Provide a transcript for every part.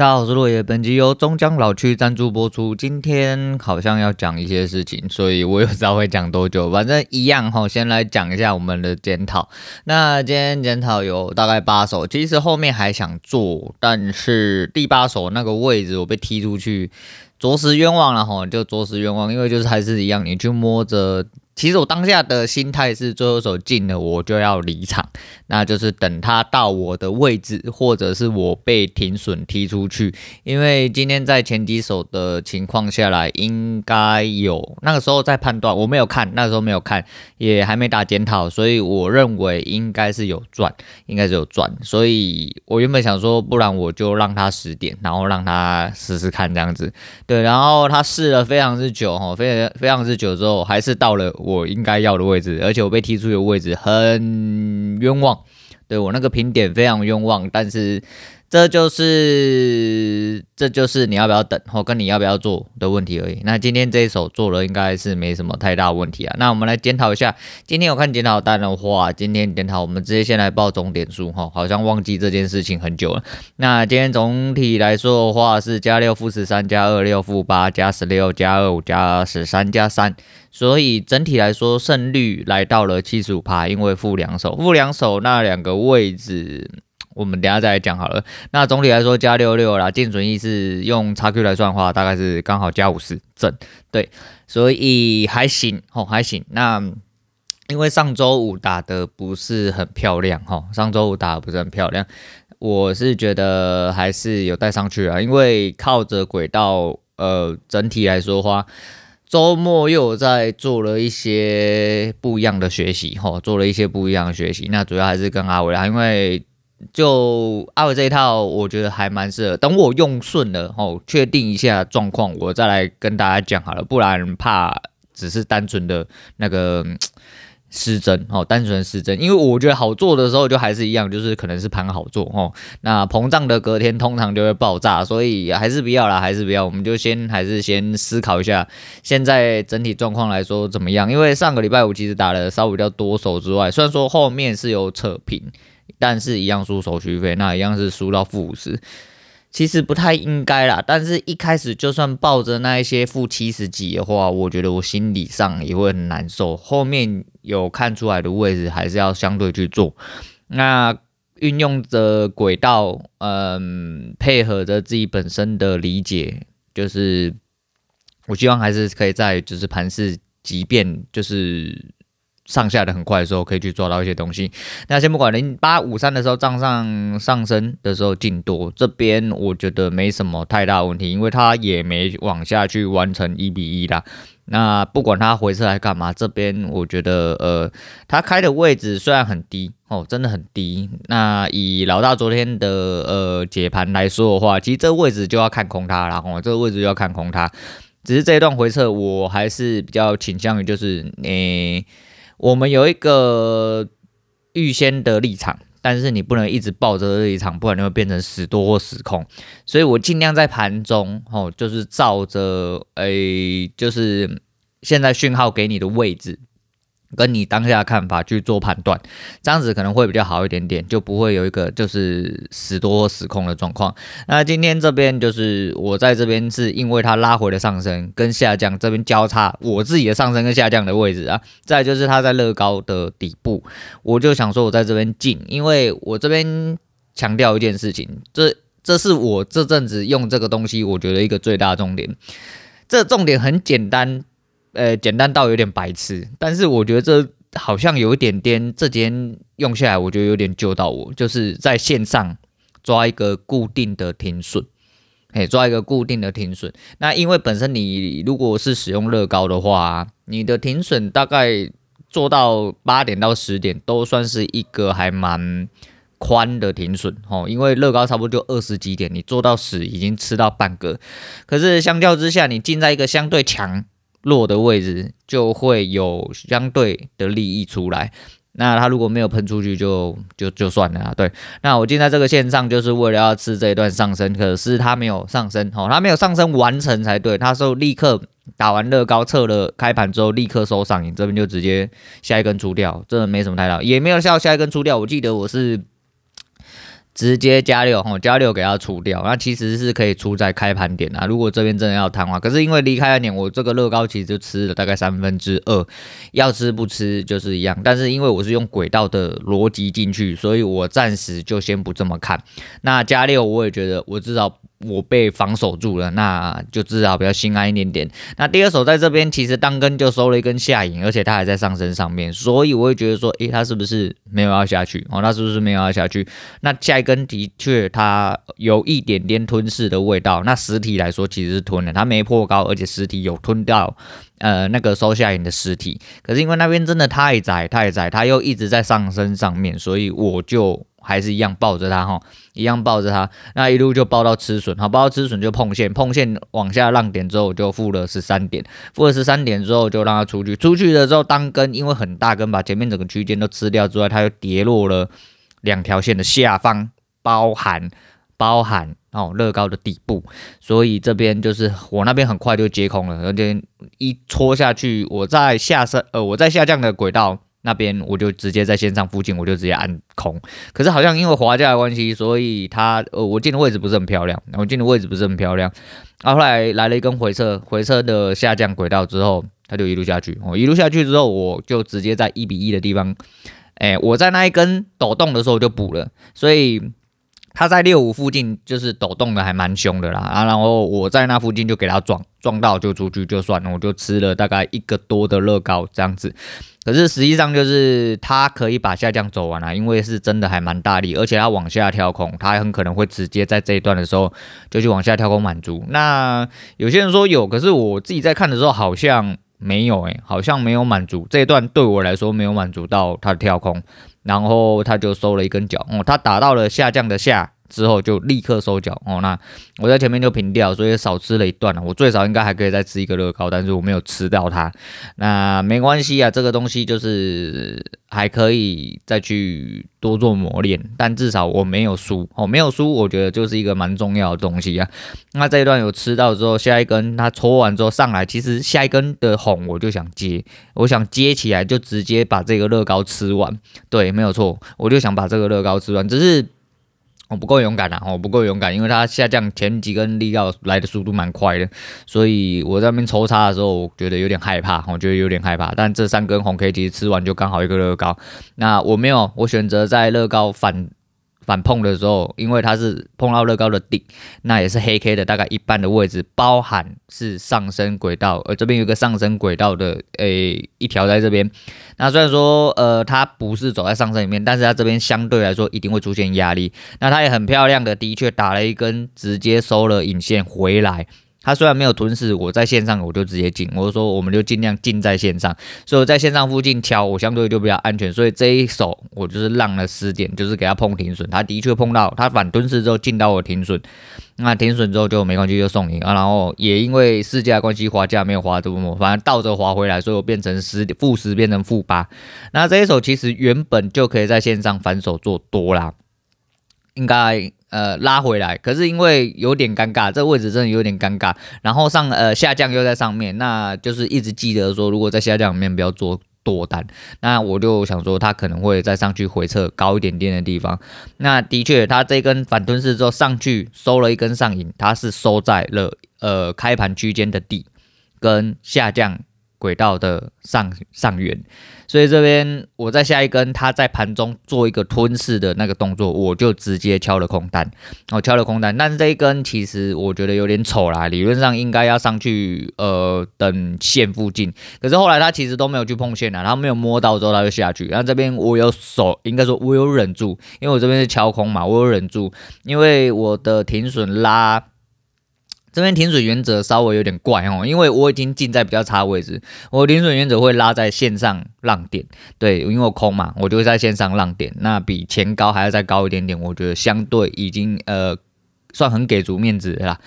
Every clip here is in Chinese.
大家好，我是落叶。本集由中江老区赞助播出。今天好像要讲一些事情，所以我也不知道会讲多久。反正一样哈，先来讲一下我们的检讨。那今天检讨有大概八首，其实后面还想做，但是第八首那个位置我被踢出去，着实冤枉了哈，就着实冤枉，因为就是还是一样，你去摸着。其实我当下的心态是，最后一首进了我就要离场，那就是等他到我的位置，或者是我被停损踢出去。因为今天在前几首的情况下来，应该有那个时候在判断，我没有看，那时候没有看，也还没打检讨，所以我认为应该是有赚，应该是有赚。所以我原本想说，不然我就让他十点，然后让他试试看这样子。对，然后他试了非常之久，哈，非常非常之久之后，还是到了。我应该要的位置，而且我被踢出的位置很冤枉，对，我那个评点非常冤枉，但是。这就是这就是你要不要等，或跟你要不要做的问题而已。那今天这一手做了，应该是没什么太大问题啊。那我们来检讨一下，今天有看检讨单的话，今天检讨我们直接先来报总点数哈，好像忘记这件事情很久了。那今天总体来说的话是加六负十三加二六负八加十六加二五加十三加三，所以整体来说胜率来到了七十五趴，因为负两手，负两手那两个位置。我们等下再来讲好了。那总体来说加六六啦，净损益是用 XQ 来算的话，大概是刚好加五十正，对，所以还行哦，还行。那因为上周五打得不是很漂亮哈，上周五打得不是很漂亮，我是觉得还是有带上去啊，因为靠着轨道，呃，整体来说的话，周末又有在做了一些不一样的学习哈，做了一些不一样的学习。那主要还是跟阿伟啊，因为。就阿伟这一套，我觉得还蛮适合。等我用顺了哦，确定一下状况，我再来跟大家讲好了。不然怕只是单纯的那个失真哦，单纯失真。因为我觉得好做的时候就还是一样，就是可能是盘好做哦。那膨胀的隔天通常就会爆炸，所以还是不要啦，还是不要。我们就先还是先思考一下，现在整体状况来说怎么样？因为上个礼拜五其实打了稍微比较多手之外，虽然说后面是有扯平。但是一样输手续费，那一样是输到负五十，其实不太应该啦。但是一开始就算抱着那一些负七十几的话，我觉得我心理上也会很难受。后面有看出来的位置，还是要相对去做。那运用着轨道，嗯，配合着自己本身的理解，就是我希望还是可以在就是盘势，即便就是。上下的很快的时候，可以去抓到一些东西。那先不管零八五三的时候，账上上升的时候进多，这边我觉得没什么太大问题，因为它也没往下去完成一比一啦。那不管它回撤来干嘛，这边我觉得呃，它开的位置虽然很低哦，真的很低。那以老大昨天的呃解盘来说的话，其实这个位置就要看空它了哦，这个位置就要看空它。只是这一段回撤，我还是比较倾向于就是诶。我们有一个预先的立场，但是你不能一直抱着立场，不然你会变成死多或死空。所以我尽量在盘中，哦，就是照着，诶，就是现在讯号给你的位置。跟你当下看法去做判断，这样子可能会比较好一点点，就不会有一个就是死多死空的状况。那今天这边就是我在这边是因为它拉回了上升跟下降这边交叉，我自己的上升跟下降的位置啊，再就是它在乐高的底部，我就想说我在这边进，因为我这边强调一件事情，这这是我这阵子用这个东西，我觉得一个最大重点，这重点很简单。呃，简单到有点白痴，但是我觉得这好像有一点点，这几天用下来，我觉得有点救到我，就是在线上抓一个固定的停损，哎，抓一个固定的停损。那因为本身你如果是使用乐高的话，你的停损大概做到八点到十点，都算是一个还蛮宽的停损哦。因为乐高差不多就二十几点，你做到十已经吃到半个，可是相较之下，你进在一个相对强。落的位置就会有相对的利益出来，那它如果没有喷出去就，就就算了啊。对，那我进在这个线上就是为了要吃这一段上升，可是它没有上升，哦，它没有上升完成才对，它说立刻打完乐高测了开盘之后立刻收上影，这边就直接下一根出掉，真的没什么太大，也没有下下一根出掉。我记得我是直接加六吼，加六给它出掉，那其实是可以出在开盘点啊。如果这边真的要摊话，可是因为离开了点，我这个乐高其实就吃了大概三分之二，要吃不吃就是一样。但是因为我是用轨道的逻辑进去，所以我暂时就先不这么看。那加六我也觉得，我至少。我被防守住了，那就至少比较心安一点点。那第二手在这边其实当根就收了一根下影，而且它还在上升上面，所以我会觉得说，诶，它是不是没有要下去？哦，那是不是没有要下去？那下一根的确它有一点点吞噬的味道。那实体来说其实是吞了，它没破高，而且实体有吞掉呃那个收下影的实体。可是因为那边真的太窄太窄，它又一直在上升上面，所以我就。还是一样抱着它哈，一样抱着它，那一路就抱到吃损，好，抱到吃损就碰线，碰线往下浪点之后就负了十三点，负了十三点之后就让它出去，出去了之后当根因为很大根把前面整个区间都吃掉之外，它又跌落了两条线的下方，包含包含哦乐高的底部，所以这边就是我那边很快就接空了，而且一戳下去，我在下升呃我在下降的轨道。那边我就直接在线上附近，我就直接按空。可是好像因为滑架的关系，所以它呃我进的位置不是很漂亮，我进的位置不是很漂亮。然后后来来了一根回撤，回撤的下降轨道之后，它就一路下去。我一路下去之后，我就直接在一比一的地方，哎，我在那一根抖动的时候就补了，所以。他在六五附近就是抖动的还蛮凶的啦啊，然后我在那附近就给他撞撞到就出去就算了，我就吃了大概一个多的乐高这样子。可是实际上就是他可以把下降走完了，因为是真的还蛮大力，而且他往下跳空，他很可能会直接在这一段的时候就去往下跳空满足。那有些人说有，可是我自己在看的时候好像没有诶、好像没有满足这一段对我来说没有满足到他的跳空。然后他就收了一根脚，哦，他打到了下降的下之后就立刻收脚，哦，那我在前面就平掉，所以少吃了一段了。我最少应该还可以再吃一个乐高，但是我没有吃到它，那没关系啊，这个东西就是还可以再去多做磨练，但至少我没有输，哦，没有输，我觉得就是一个蛮重要的东西啊。那这一段有吃到之后，下一根它抽完之后上来，其实下一根的红我就想接，我想接起来就直接把这个乐高吃完，对。没有错，我就想把这个乐高吃完，只是我不够勇敢啊，我不够勇敢，因为它下降前几根力道来的速度蛮快的，所以我在那边抽插的时候，我觉得有点害怕，我觉得有点害怕。但这三根红 K 其实吃完就刚好一个乐高，那我没有，我选择在乐高反。反碰的时候，因为它是碰到乐高的顶，那也是黑 K 的大概一半的位置，包含是上升轨道，而这边有个上升轨道的诶、一条在这边。那虽然说呃它不是走在上升里面，但是它这边相对来说一定会出现压力。那它也很漂亮的，的确打了一根直接收了引线回来。他虽然没有吞噬，我在线上我就直接进，我就说我们就尽量进在线上，所以我在线上附近敲，我相对就比较安全，所以这一手我就是让了十点，就是给他碰停损，他的确碰到，他反吞噬之后进到我停损，那停损之后就没关系，就送你啊，然后也因为市价关系滑价没有滑这么，反正倒着滑回来，所以我变成十负十变成负八，那这一手其实原本就可以在线上反手做多啦，应该。呃，拉回来，可是因为有点尴尬，这位置真的有点尴尬。然后上呃下降又在上面，那就是一直记得说，如果在下降里面不要做多单。那我就想说，它可能会再上去回撤高一点点的地方。那的确，它这根反吞噬之后上去收了一根上影，它是收在了呃开盘区间的底跟下降轨道的上上缘。所以这边我在下一根，它在盘中做一个吞噬的那个动作，我就直接敲了空单，我敲了空单。但是这一根其实我觉得有点丑啦，理论上应该要上去，呃，等线附近。可是后来它其实都没有去碰线啊，然后没有摸到之后它就下去。然后这边我有手，应该说我有忍住，因为我这边是敲空嘛，我有忍住，因为我的停损拉。这边停水原则稍微有点怪哦，因为我已经进在比较差位置，我停水原则会拉在线上浪点，对，因为我空嘛，我就会在线上浪点，那比前高还要再高一点点，我觉得相对已经呃算很给足面子的啦。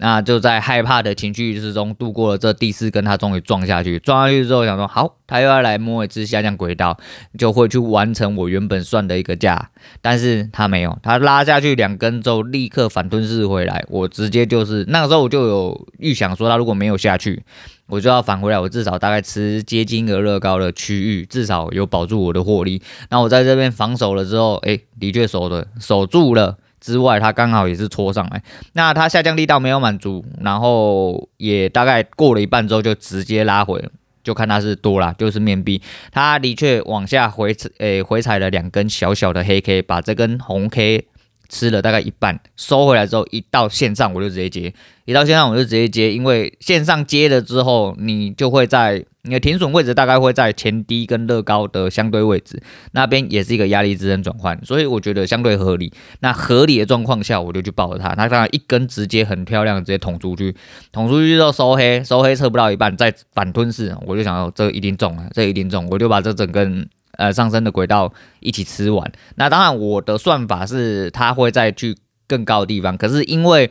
那就在害怕的情绪之中度过了这第四根，他终于撞下去，撞下去之后想说好，他又要来摸一次下降轨道，就会去完成我原本算的一个价，但是他没有，他拉下去两根之后立刻反吞噬回来，我直接就是那个时候我就有预想说他如果没有下去，我就要返回来，我至少大概吃接近一个乐高的区域，至少有保住我的获利。那我在这边防守了之后，诶，的确守的守住了。之外，它刚好也是戳上来，那它下降力道没有满足，然后也大概过了一半之后就直接拉回，就看它是多啦，就是面壁，它的确往下回踩，诶回踩了两根小小的黑 K，把这根红 K 吃了大概一半，收回来之后一到线上我就直接接，一到线上我就直接接，因为线上接了之后你就会在。你的停损位置大概会在前低跟乐高的相对位置，那边也是一个压力支撑转换，所以我觉得相对合理。那合理的状况下，我就去抱着它。它当然一根直接很漂亮直接捅出去，捅出去之后收黑，收黑测不到一半再反吞噬，我就想要这一定中了，这一定中，我就把这整根呃上升的轨道一起吃完。那当然我的算法是它会再去更高的地方，可是因为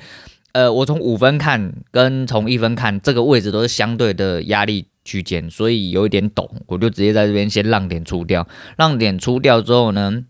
呃我从五分看跟从一分看，这个位置都是相对的压力。区间，所以有一点陡，我就直接在这边先让点出掉，让点出掉之后呢，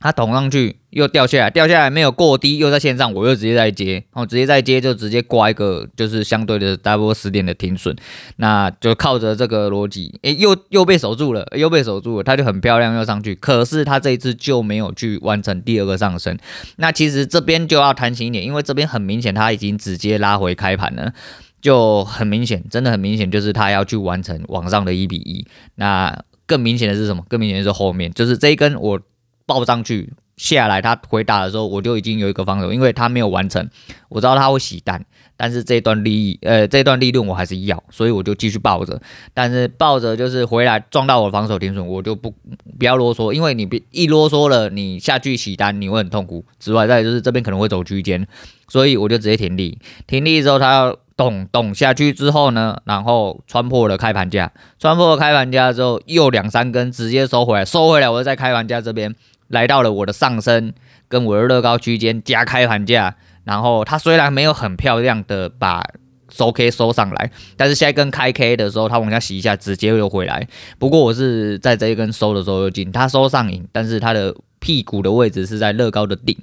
它捅上去又掉下来，掉下来没有过低，又在线上，我又直接再接，然后直接再接就直接挂一个就是相对的 double 十点的停损，那就靠着这个逻辑，诶，又又被守住了，又被守住了，它就很漂亮又上去，可是它这一次就没有去完成第二个上升，那其实这边就要贪心一点，因为这边很明显它已经直接拉回开盘了。就很明显，真的很明显，就是它要去完成往上的一比一。那更明显的是什么？更明显的是后面，就是这一根我抱上去下来，他回打的时候，我就已经有一个防守，因为他没有完成，我知道他会洗单，但是这段利益，呃，这段利润我还是要，所以我就继续抱着。但是抱着就是回来撞到我防守停损，我就不不要啰嗦，因为你别一啰嗦了，你下去洗单你会很痛苦。之外，再就是这边可能会走区间，所以我就直接停利。停利之后，他要。咚咚下去之后呢，然后穿破了开盘价，穿破了开盘价之后，又两三根直接收回来，收回来，我就在开盘价这边来到了我的上升跟我的乐高区间加开盘价，然后它虽然没有很漂亮的把收 K 收上来，但是下一根开 K 的时候，它往下洗一下，直接又回来。不过我是在这一根收的时候又进，它收上影，但是它的屁股的位置是在乐高的顶，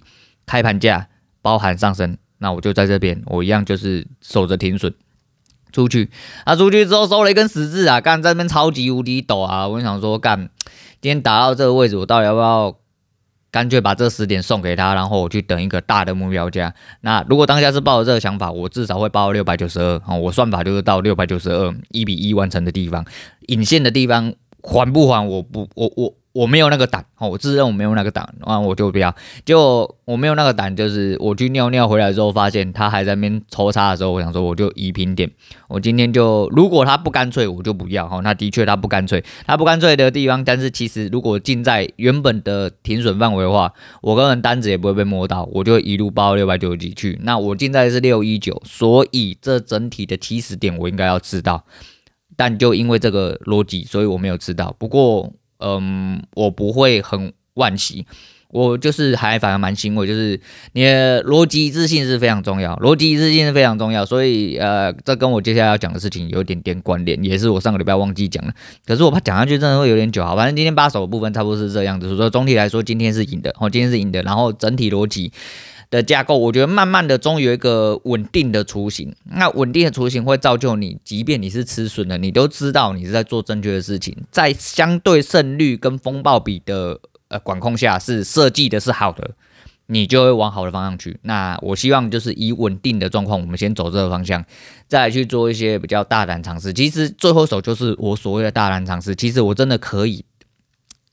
开盘价包含上升。那我就在这边，我一样就是守着停损出去。啊，出去之后收了一根十字啊，干在这边超级无敌抖啊！我想说，干今天打到这个位置，我到底要不要干脆把这十点送给他，然后我去等一个大的目标价？那如果当下是抱着这个想法，我至少会报六百九十二啊。我算法就是到六百九十二一比一完成的地方，引线的地方还不还？我不，我我。我没有那个胆哦，我自认我没有那个胆，那我就不要。就我没有那个胆，就是我去尿尿回来之后，发现他还在那边抽插的时候，我想说我就移平点。我今天就如果他不干脆，我就不要哈。那的确他不干脆，他不干脆的地方，但是其实如果进在原本的停损范围的话，我个人单子也不会被摸到，我就一路包六百九十几去。那我进在是六一九，所以这整体的起始点我应该要知道，但就因为这个逻辑，所以我没有知道。不过。嗯，我不会很惋惜，我就是还反而蛮欣慰，就是你的逻辑自信是非常重要，逻辑自信是非常重要，所以呃，这跟我接下来要讲的事情有一点点关联，也是我上个礼拜忘记讲了，可是我怕讲下去真的会有点久，好，反正今天八手的部分差不多是这样子，所以说总体来说今天是赢的，哦，今天是赢的，然后整体逻辑。的架构，我觉得慢慢的终于有一个稳定的雏形。那稳定的雏形会造就你，即便你是吃损的，你都知道你是在做正确的事情，在相对胜率跟风暴比的呃管控下，是设计的是好的，你就会往好的方向去。那我希望就是以稳定的状况，我们先走这个方向，再去做一些比较大胆尝试。其实最后手就是我所谓的大胆尝试，其实我真的可以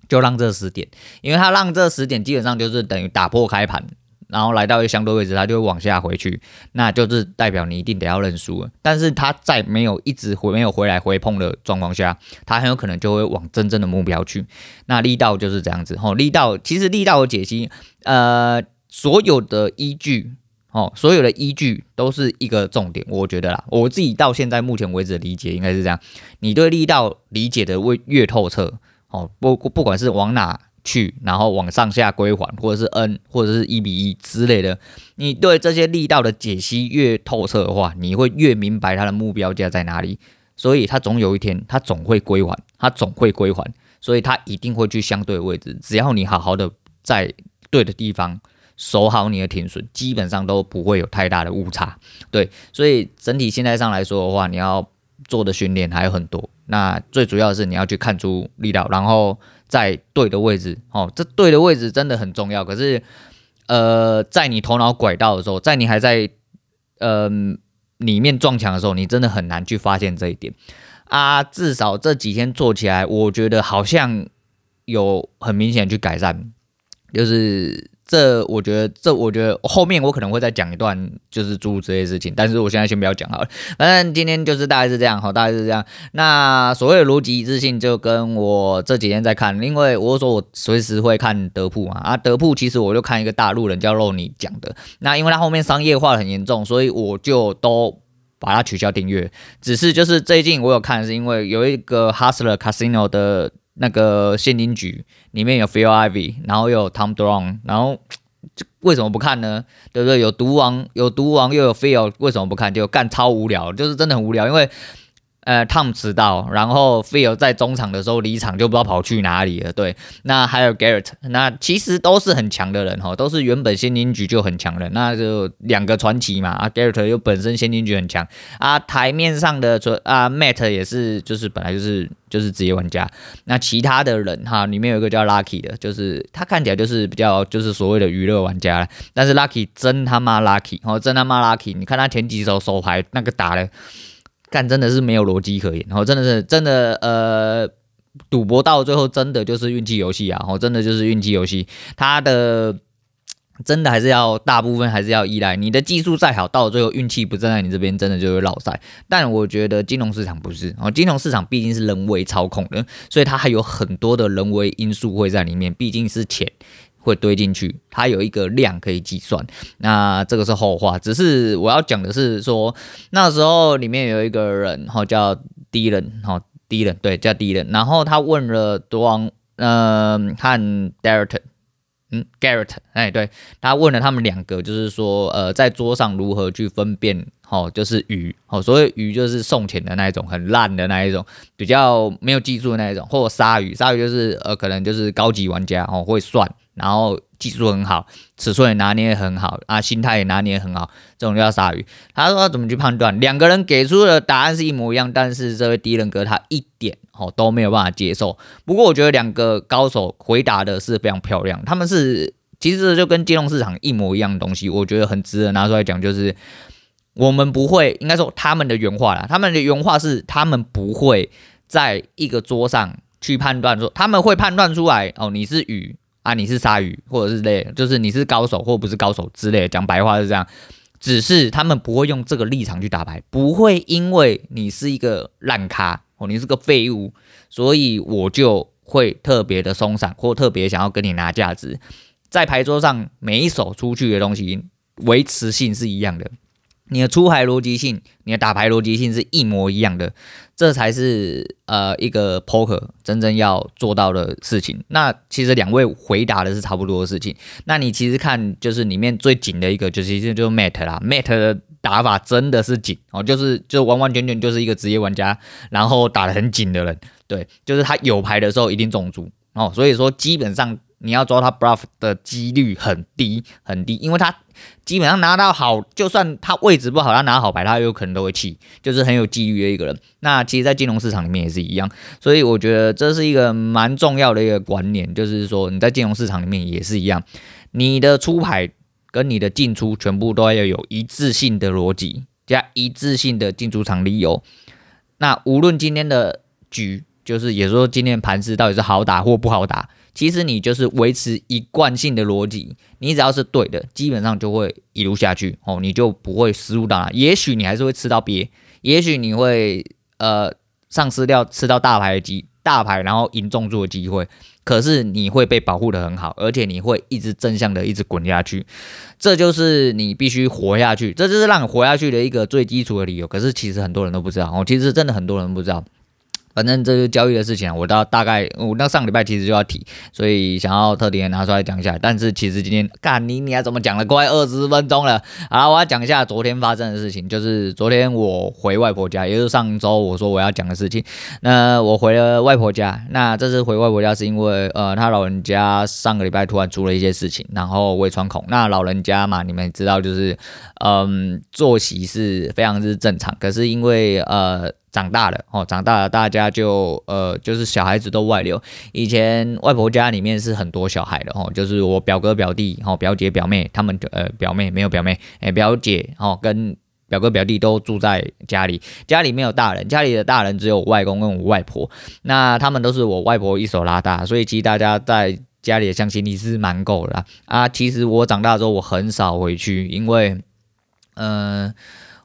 就让这十点，因为它让这十点基本上就是等于打破开盘。然后来到一个相对位置，它就会往下回去，那就是代表你一定得要认输了。但是它在没有一直回没有回来回碰的状况下，它很有可能就会往真正的目标去。那力道就是这样子，吼，力道其实力道的解析，呃，所有的依据，哦，所有的依据都是一个重点，我觉得啦，我自己到现在目前为止的理解应该是这样：你对力道理解的越越透彻，哦，不不管是往哪。去，然后往上下归还，或者是 N，或者是一比一之类的。你对这些力道的解析越透彻的话，你会越明白它的目标价在哪里。所以它总有一天，它总会归还，它总会归还。所以它一定会去相对位置。只要你好好的在对的地方守好你的停损，基本上都不会有太大的误差。对，所以整体现在上来说的话，你要做的训练还有很多。那最主要的是你要去看出力道，然后在对的位置哦，这对的位置真的很重要。可是，呃，在你头脑拐到的时候，在你还在呃里面撞墙的时候，你真的很难去发现这一点啊。至少这几天做起来，我觉得好像有很明显去改善，就是。这我觉得，这我觉得后面我可能会再讲一段，就是诸如这些事情，但是我现在先不要讲好了。反正今天就是大概是这样，好，大概是这样。那所谓的逻辑一致性，就跟我这几天在看，因为我说我随时会看德普嘛，啊，德普其实我就看一个大陆人叫肉尼讲的，那因为他后面商业化很严重，所以我就都把它取消订阅。只是就是最近我有看，是因为有一个 Hustler Casino 的。那个现金局里面有 Phil Ivy，然后又有 Tom Brown，然后为什么不看呢？对不对？有毒王，有毒王，又有 Phil，为什么不看？就干超无聊，就是真的很无聊，因为。呃，Tom 迟到，然后 Phil 在中场的时候离场就不知道跑去哪里了。对，那还有 Garrett，那其实都是很强的人哈，都是原本先金局就很强的，那就两个传奇嘛。啊，Garrett 又本身先金局很强啊，台面上的啊 Matt 也是，就是本来就是就是职业玩家。那其他的人哈，里面有一个叫 Lucky 的，就是他看起来就是比较就是所谓的娱乐玩家，但是 Lucky 真他妈 Lucky 哦，真他妈 Lucky，你看他前几手手牌那个打的。干真的是没有逻辑可言，然后真的是真的呃，赌博到最后真的就是运气游戏啊，然后真的就是运气游戏，它的真的还是要大部分还是要依赖你的技术再好，到最后运气不站在你这边，真的就会落赛。但我觉得金融市场不是，哦，金融市场毕竟是人为操控的，所以它还有很多的人为因素会在里面，毕竟是钱。会堆进去，它有一个量可以计算，那这个是后话。只是我要讲的是说，那时候里面有一个人，哈，叫 Dylan，哈，Dylan，对，叫 Dylan。然后他问了多王，嗯、呃，和 Garrett，嗯，Garrett，哎，对，他问了他们两个，就是说，呃，在桌上如何去分辨，哦，就是鱼，哦，所谓鱼就是送钱的那一种，很烂的那一种，比较没有技术的那一种，或者鲨鱼，鲨鱼就是，呃，可能就是高级玩家，哦，会算。然后技术很好，尺寸也拿捏很好啊，心态也拿捏很好，这种叫鲨鱼。他说怎么去判断？两个人给出的答案是一模一样，但是这位迪伦哥他一点哦都没有办法接受。不过我觉得两个高手回答的是非常漂亮，他们是其实就跟金融市场一模一样的东西，我觉得很值得拿出来讲。就是我们不会，应该说他们的原话啦，他们的原话是他们不会在一个桌上去判断说，他们会判断出来哦，你是鱼。啊，你是鲨鱼，或者是类，就是你是高手或不是高手之类的，讲白话是这样。只是他们不会用这个立场去打牌，不会因为你是一个烂咖哦，你是个废物，所以我就会特别的松散，或特别想要跟你拿价值。在牌桌上每一手出去的东西，维持性是一样的。你的出牌逻辑性，你的打牌逻辑性是一模一样的，这才是呃一个 poker 真正要做到的事情。那其实两位回答的是差不多的事情。那你其实看就是里面最紧的一个，就是其实就 Matt 啦，Matt 的打法真的是紧哦，就是就完完全全就是一个职业玩家，然后打得很紧的人，对，就是他有牌的时候一定中注哦，所以说基本上。你要抓他 bluff 的几率很低很低，因为他基本上拿到好，就算他位置不好，他拿好牌，他有可能都会弃，就是很有机遇的一个人。那其实，在金融市场里面也是一样，所以我觉得这是一个蛮重要的一个观念，就是说你在金融市场里面也是一样，你的出牌跟你的进出全部都要有一致性的逻辑加一致性的进出场理由。那无论今天的局，就是也说今天盘势到底是好打或不好打。其实你就是维持一贯性的逻辑，你只要是对的，基本上就会一路下去。哦，你就不会失误到哪。也许你还是会吃到鳖，也许你会呃丧失掉吃到大牌的机大牌，然后赢重注的机会。可是你会被保护得很好，而且你会一直正向的一直滚下去，这就是你必须活下去，这就是让你活下去。的一个最基础的理由。可是其实很多人都不知道哦，其实真的很多人不知道。反正这是交易的事情啊，我到大概我那上礼拜其实就要提，所以想要特地拿出来讲一下。但是其实今天干你你还怎么讲了快二十分钟了？好，我要讲一下昨天发生的事情，就是昨天我回外婆家，也就是上周我说我要讲的事情。那我回了外婆家，那这次回外婆家是因为呃，他老人家上个礼拜突然出了一些事情，然后胃穿孔。那老人家嘛，你们知道就是嗯，作息是非常之正常，可是因为呃。长大了哦，长大了，大家就呃，就是小孩子都外流。以前外婆家里面是很多小孩的哦，就是我表哥表弟哦，表姐表妹，他们呃表妹没有表妹，哎表姐哦跟表哥表弟都住在家里，家里没有大人，家里的大人只有外公跟我外婆，那他们都是我外婆一手拉大，所以其实大家在家里的向心力是蛮够的啊。其实我长大之后我很少回去，因为嗯。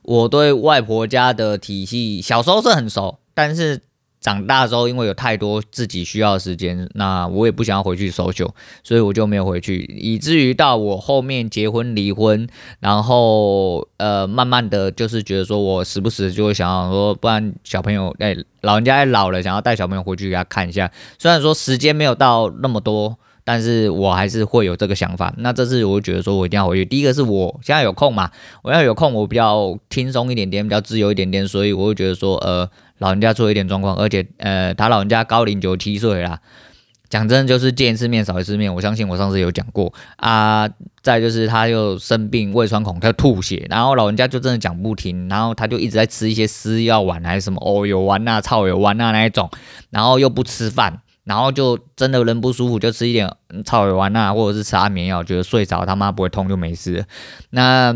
我对外婆家的体系小时候是很熟，但是长大之后因为有太多自己需要的时间，那我也不想要回去 social，所以我就没有回去，以至于到我后面结婚离婚，然后呃慢慢的就是觉得说我时不时就会想要说，不然小朋友哎老人家也老了，想要带小朋友回去给他看一下，虽然说时间没有到那么多。但是我还是会有这个想法。那这次我就觉得说，我一定要回去。第一个是我现在有空嘛，我要有空，我比较轻松一点点，比较自由一点点，所以我会觉得说，呃，老人家出了一点状况，而且呃，他老人家高龄九十七岁啦，讲真就是见一次面少一次面。我相信我上次有讲过啊。再就是他又生病，胃穿孔，他吐血，然后老人家就真的讲不停，然后他就一直在吃一些私药丸还是什么哦有丸啊、草有丸啊那一种，然后又不吃饭。然后就真的人不舒服，就吃一点草药丸啊，或者是吃安眠药，觉得睡着他妈不会痛就没事。那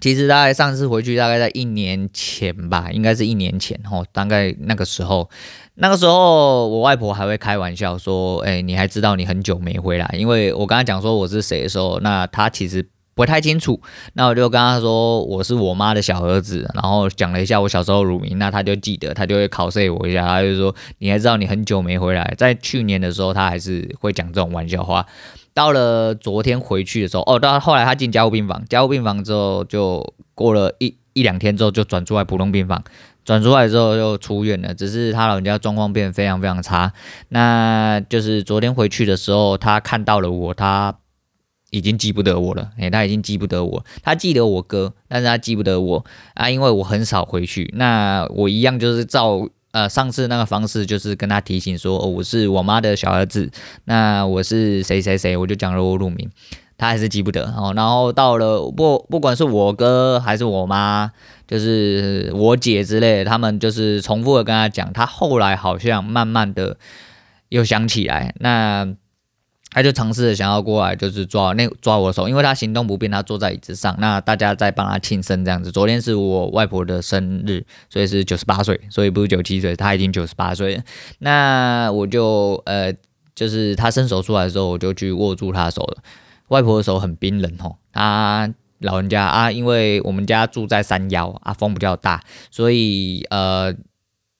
其实大概上次回去大概在一年前吧，应该是一年前吼，大概那个时候，那个时候我外婆还会开玩笑说：“哎，你还知道你很久没回来？”因为我刚才讲说我是谁的时候，那她其实。不太清楚，那我就跟他说我是我妈的小儿子，然后讲了一下我小时候乳名，那他就记得，他就会考试我一下，他就说你还知道你很久没回来，在去年的时候他还是会讲这种玩笑话。到了昨天回去的时候，哦，到后来他进加护病房，加护病房之后就过了一一两天之后就转出来普通病房，转出来之后就出院了，只是他老人家状况变得非常非常差。那就是昨天回去的时候，他看到了我，他。已经记不得我了，诶，他已经记不得我，他记得我哥，但是他记不得我啊，因为我很少回去。那我一样就是照呃上次那个方式，就是跟他提醒说，哦，我是我妈的小儿子，那我是谁谁谁，我就讲了我乳名，他还是记不得哦。然后到了不不管是我哥还是我妈，就是我姐之类，他们就是重复的跟他讲，他后来好像慢慢的又想起来，那。他就尝试着想要过来，就是抓那抓我的手，因为他行动不便，他坐在椅子上。那大家在帮他庆生这样子。昨天是我外婆的生日，所以是九十八岁，所以不是九七岁，他已经九十八岁。那我就呃，就是他伸手出来的时候，我就去握住他的手了。外婆的手很冰冷吼，他老人家啊，因为我们家住在山腰啊，风比较大，所以呃，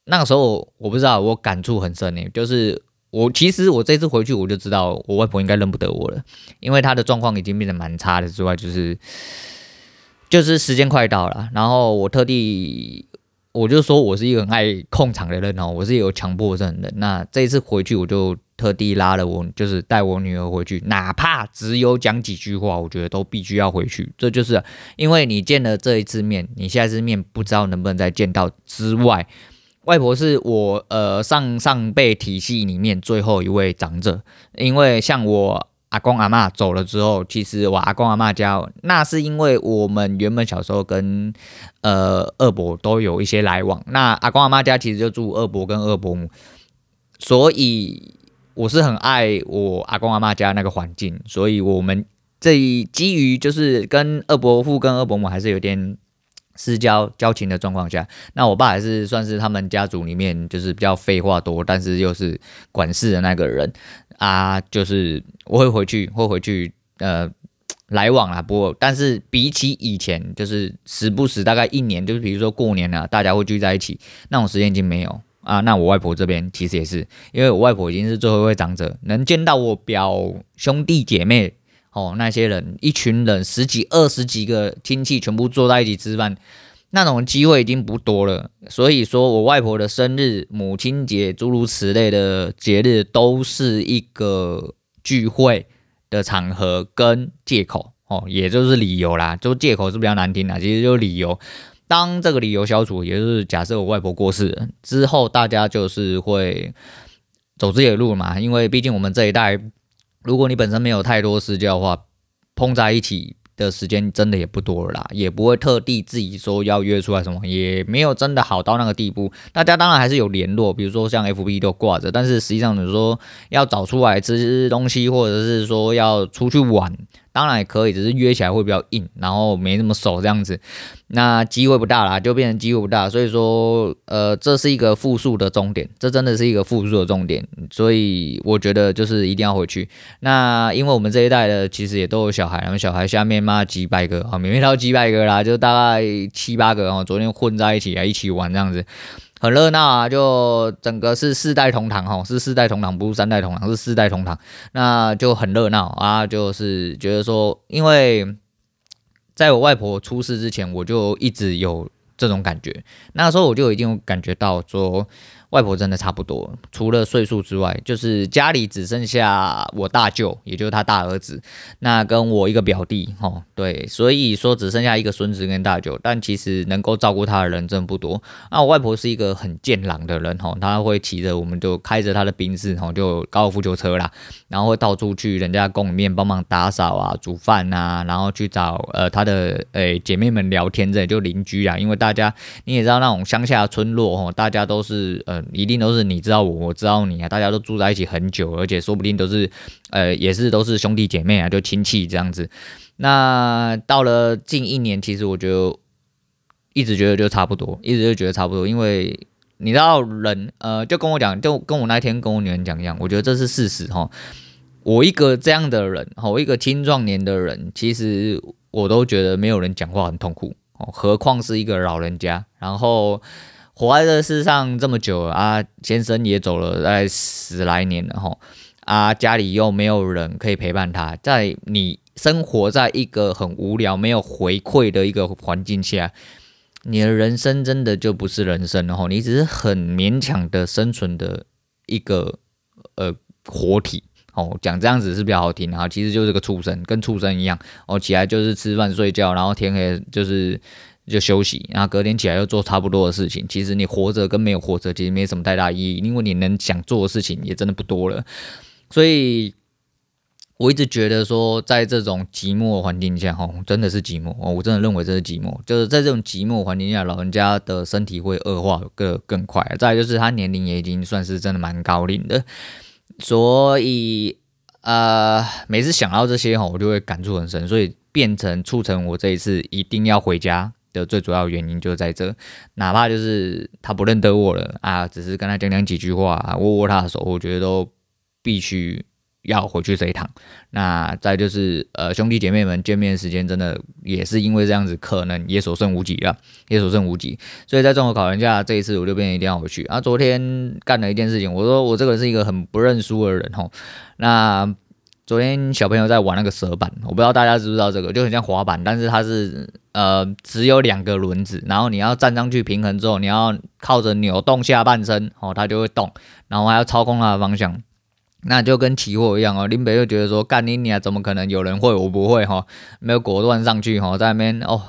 那个时候我不知道，我感触很深诶，就是。我其实我这次回去我就知道我外婆应该认不得我了，因为她的状况已经变得蛮差的。之外就是就是时间快到了，然后我特地我就说我是一个很爱控场的人哦，我是有强迫症的。那这一次回去我就特地拉了我，就是带我女儿回去，哪怕只有讲几句话，我觉得都必须要回去。这就是因为你见了这一次面，你下一次面不知道能不能再见到之外。外婆是我呃上上辈体系里面最后一位长者，因为像我阿公阿嬷走了之后，其实我阿公阿嬷家那是因为我们原本小时候跟呃二伯都有一些来往，那阿公阿嬷家其实就住二伯跟二伯母，所以我是很爱我阿公阿嬷家那个环境，所以我们这基于就是跟二伯父跟二伯母还是有点。私交交情的状况下，那我爸还是算是他们家族里面就是比较废话多，但是又是管事的那个人啊。就是我会回去，会回去呃来往啊。不过，但是比起以前，就是时不时大概一年，就是比如说过年啊，大家会聚在一起，那种时间已经没有啊。那我外婆这边其实也是，因为我外婆已经是最后一位长者，能见到我表兄弟姐妹。哦，那些人一群人十几二十几个亲戚全部坐在一起吃饭，那种机会已经不多了。所以说我外婆的生日、母亲节诸如此类的节日，都是一个聚会的场合跟借口哦，也就是理由啦。就借口是比较难听啦，其实就是理由。当这个理由消除，也就是假设我外婆过世之后，大家就是会走自己的路嘛。因为毕竟我们这一代，如果你本身没有太多私交的话，碰在一起的时间真的也不多了啦，也不会特地自己说要约出来什么，也没有真的好到那个地步。大家当然还是有联络，比如说像 FB 都挂着，但是实际上你说要找出来吃东西，或者是说要出去玩。当然也可以，只是约起来会比较硬，然后没那么熟这样子，那机会不大啦，就变成机会不大。所以说，呃，这是一个复数的重点，这真的是一个复数的重点。所以我觉得就是一定要回去。那因为我们这一代的其实也都有小孩，然后小孩下面嘛几百个啊，没到几百个啦，就大概七八个啊，昨天混在一起啊，一起玩这样子。很热闹啊，就整个是四代同堂哈，是四代同堂，不是三代同堂，是四代同堂，那就很热闹啊。就是觉得说，因为在我外婆出事之前，我就一直有这种感觉，那时候我就已经感觉到说。外婆真的差不多，除了岁数之外，就是家里只剩下我大舅，也就是他大儿子，那跟我一个表弟，吼，对，所以说只剩下一个孙子跟大舅，但其实能够照顾他的人真不多。那我外婆是一个很健朗的人，吼，他会骑着，我们就开着他的宾士，吼，就高尔夫球车啦，然后会到处去人家宫里面帮忙打扫啊、煮饭啊，然后去找呃他的诶、姐妹们聊天，这就邻居啊，因为大家你也知道那种乡下村落，吼，大家都是呃。一定都是你知道我，我知道你啊，大家都住在一起很久，而且说不定都是，呃，也是都是兄弟姐妹啊，就亲戚这样子。那到了近一年，其实我就一直觉得就差不多，一直就觉得差不多，因为你知道人，呃，就跟我讲，就跟我那天跟我女儿讲一样，我觉得这是事实哈。我一个这样的人，哈，我一个青壮年的人，其实我都觉得没有人讲话很痛苦，哦，何况是一个老人家，然后。活在这世上这么久啊，先生也走了大概十来年了哈，啊，家里又没有人可以陪伴他，在你生活在一个很无聊、没有回馈的一个环境下，你的人生真的就不是人生了哈，你只是很勉强的生存的一个呃活体哦，讲这样子是比较好听哈，其实就是个畜生，跟畜生一样哦，起来就是吃饭睡觉，然后天黑就是。就休息，然后隔天起来又做差不多的事情。其实你活着跟没有活着其实没什么太大意义，因为你能想做的事情也真的不多了。所以我一直觉得说，在这种寂寞环境下，吼，真的是寂寞哦，我真的认为这是寂寞。就是在这种寂寞环境下，老人家的身体会恶化个更快。再就是他年龄也已经算是真的蛮高龄的，所以呃，每次想到这些吼，我就会感触很深，所以变成促成我这一次一定要回家。的最主要原因就在这，哪怕就是他不认得我了啊，只是跟他讲讲几句话，啊，握握他的手，我觉得都必须要回去这一趟。那再就是呃兄弟姐妹们见面时间真的也是因为这样子，可能也所剩无几了，也所剩无几。所以在综合考量下，这一次我就变一定要回去。啊，昨天干了一件事情，我说我这个人是一个很不认输的人吼，那。昨天小朋友在玩那个蛇板，我不知道大家知不知道这个，就很像滑板，但是它是呃只有两个轮子，然后你要站上去平衡之后，你要靠着扭动下半身哦，它就会动，然后还要操控它的方向，那就跟骑货一样哦。林北就觉得说干你你啊，怎么可能有人会我不会哈？没有果断上去哈，在那边哦，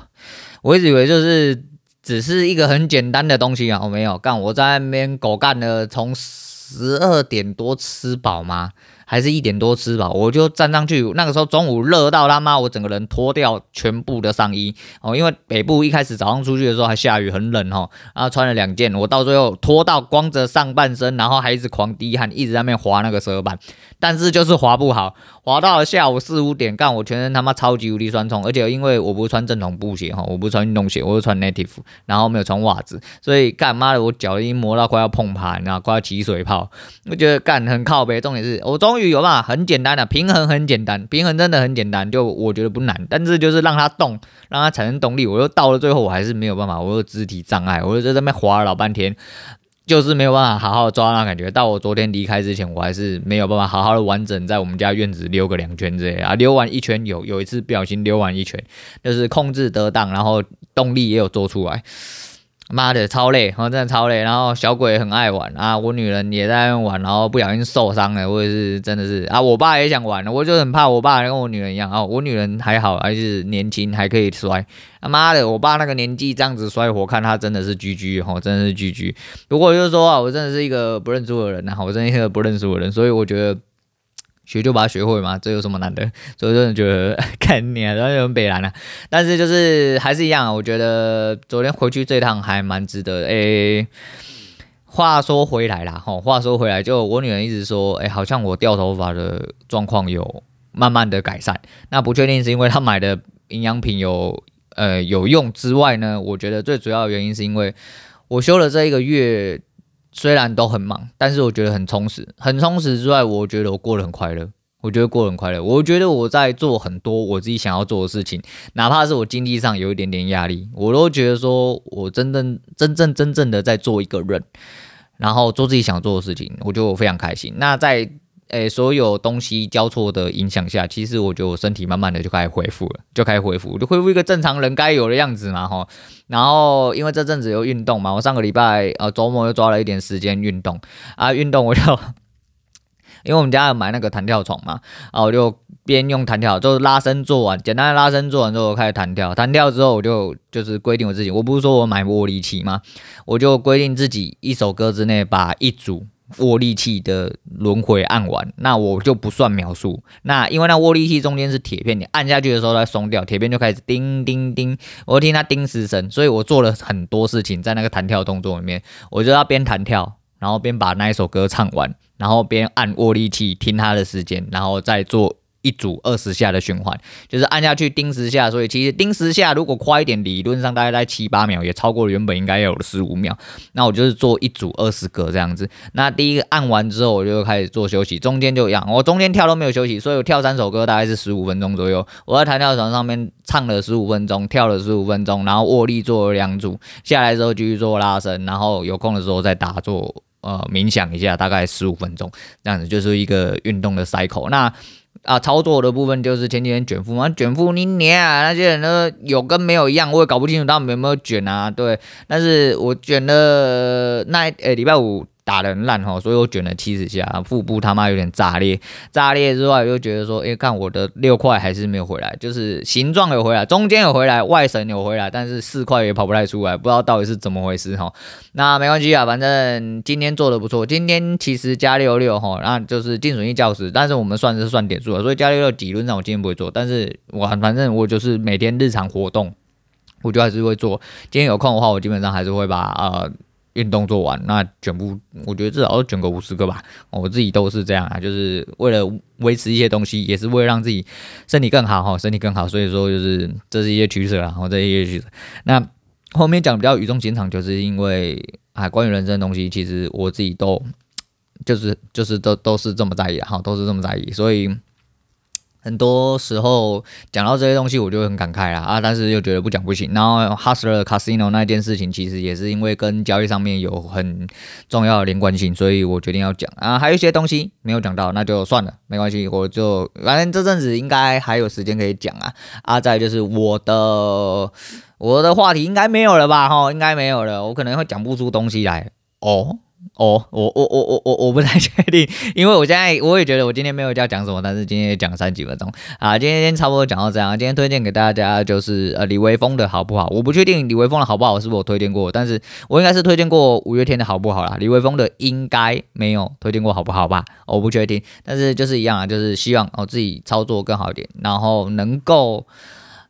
我一直以为就是只是一个很简单的东西啊，我没有干，我在那边狗干了，从十二点多吃饱吗？还是一点多吃吧，我就站上去。那个时候中午热到他妈，我整个人脱掉全部的上衣哦，因为北部一开始早上出去的时候还下雨，很冷哦，然后穿了两件，我到最后脱到光着上半身，然后还一直狂滴汗，一直在那边滑那个蛇板，但是就是滑不好。滑到了下午四五点，干我全身他妈超级无敌酸痛，而且因为我不是穿正统布鞋哈，我不是穿运动鞋，我是穿 native，然后没有穿袜子，所以干妈的我脚已经磨到快要碰盘，然后快要起水泡，我觉得干很靠北。重点是我终于有办法，很简单的平衡，很简单，平衡真的很简单，就我觉得不难，但是就是让它动，让它产生动力，我又到了最后我还是没有办法，我有肢体障碍，我就在那边滑了老半天。就是没有办法好好抓那感觉。到我昨天离开之前，我还是没有办法好好的完整在我们家院子溜个两圈之类啊。溜完一圈有有一次不小心溜完一圈，就是控制得当，然后动力也有做出来。妈的，超累，我真的超累。然后小鬼很爱玩啊，我女人也在玩，然后不小心受伤了，或者是真的是啊，我爸也想玩，我就很怕我爸跟我女人一样啊。我女人还好，还是年轻，还可以摔。他妈的，我爸那个年纪这样子摔，我看他真的是 GG 哦，真的是 GG。不过就是说啊，我真的是一个不认输的人啊，我真的是一个不认输的人，所以我觉得。学就把它学会嘛，这有什么难的？所以真的觉得 看你啊，然后有点北蓝啊。但是就是还是一样，我觉得昨天回去这趟还蛮值得的。诶、话说回来啦，吼，话说回来，就我女人一直说，诶、好像我掉头发的状况有慢慢的改善。那不确定是因为她买的营养品有呃有用之外呢，我觉得最主要的原因是因为我休了这一个月。虽然都很忙，但是我觉得很充实。很充实之外，我觉得我过得很快乐。我觉得过得很快乐。我觉得我在做很多我自己想要做的事情，哪怕是我经济上有一点点压力，我都觉得说我真正真正真正的在做一个人，然后做自己想做的事情，我觉得我非常开心。那在诶、所有东西交错的影响下，其实我觉得我身体慢慢的就开始恢复了，就开始恢复，就恢复一个正常人该有的样子嘛，哈。然后因为这阵子有运动嘛，我上个礼拜呃周末又抓了一点时间运动啊，运动我就 因为我们家有买那个弹跳床嘛，啊，我就边用弹跳，就是拉伸做完，简单的拉伸做完之后我开始弹跳，弹跳之后我就就是规定我自己，我不是说我买握力器吗？我就规定自己一首歌之内把一组。握力器的轮回按完，那我就不算秒数。那因为那握力器中间是铁片，你按下去的时候它松掉，铁片就开始叮叮叮，我听它叮十声。所以我做了很多事情在那个弹跳动作里面，我就要边弹跳，然后边把那一首歌唱完，然后边按握力器听它的时间，然后再做。一组二十下的循环，就是按下去叮十下，所以其实叮十下如果快一点，理论上大概在七八秒，也超过了原本应该有的十五秒。那我就是做一组二十个这样子。那第一个按完之后，我就开始做休息，中间就一样，我中间跳都没有休息，所以我跳三首歌大概是十五分钟左右。我在弹跳床上面唱了十五分钟，跳了十五分钟，然后握力做了两组，下来之后继续做拉伸，然后有空的时候再打坐呃冥想一下，大概十五分钟这样子，就是一个运动的 cycle。那啊，操作的部分就是前几天卷腹嘛，卷腹你捏啊，那些人都有跟没有一样，我也搞不清楚他们有没有卷啊，对，但是我卷了那诶礼拜五。打得很烂哈，所以我卷了七十下，腹部他妈有点炸裂，炸裂之外又觉得说，诶、欸，看我的六块还是没有回来，就是形状有回来，中间有回来，外层有回来，但是四块也跑不太出来，不知道到底是怎么回事哈。那没关系啊，反正今天做的不错，今天其实加六六哈，那就是净损益较实，但是我们算是算点数了，所以加六六理论上我今天不会做，但是我反正我就是每天日常活动，我就还是会做。今天有空的话，我基本上还是会把呃。运动做完，那卷腹，我觉得至少要卷个五十个吧。我自己都是这样啊，就是为了维持一些东西，也是为了让自己身体更好哈，身体更好。所以说，就是这是一些取舍啊，这是一些取舍。那后面讲比较语重心长，就是因为啊，关于人生的东西，其实我自己都就是就是都都是这么在意哈，都是这么在意，所以。很多时候讲到这些东西，我就很感慨啦啊，但是又觉得不讲不行。然后 Hustler Casino 那件事情，其实也是因为跟交易上面有很重要的连贯性，所以我决定要讲啊。还有一些东西没有讲到，那就算了，没关系，我就反正这阵子应该还有时间可以讲啊。啊，再就是我的我的话题应该没有了吧？哈，应该没有了，我可能会讲不出东西来哦。哦，我我我我我我不太确定，因为我现在我也觉得我今天没有要讲什么，但是今天讲三几分钟啊，今天差不多讲到这样。今天推荐给大家就是呃李威峰的好不好？我不确定李威峰的好不好是不是我推荐过，但是我应该是推荐过五月天的好不好啦。李威峰的应该没有推荐过好不好吧？我不确定，但是就是一样啊，就是希望我自己操作更好一点，然后能够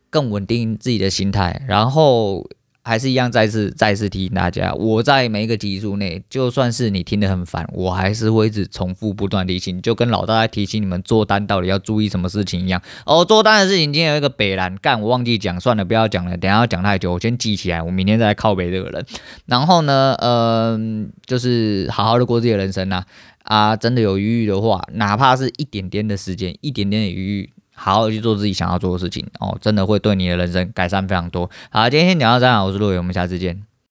更稳定自己的心态，然后。还是一样，再次再次提醒大家，我在每一个集数内，就算是你听得很烦，我还是会一直重复不断提醒，就跟老大在提醒你们做单到底要注意什么事情一样。哦，做单的事情今天有一个北蓝干，我忘记讲，算了，不要讲了，等下要讲太久，我先记起来，我明天再来靠北这个人。然后呢，嗯、就是好好的过自己的人生呐、啊，啊，真的有余裕的话，哪怕是一点点的时间，一点点的余裕。好好去做自己想要做的事情哦，真的会对你的人生改善非常多。好，今天先聊到这样，我是陆伟，我们下次见。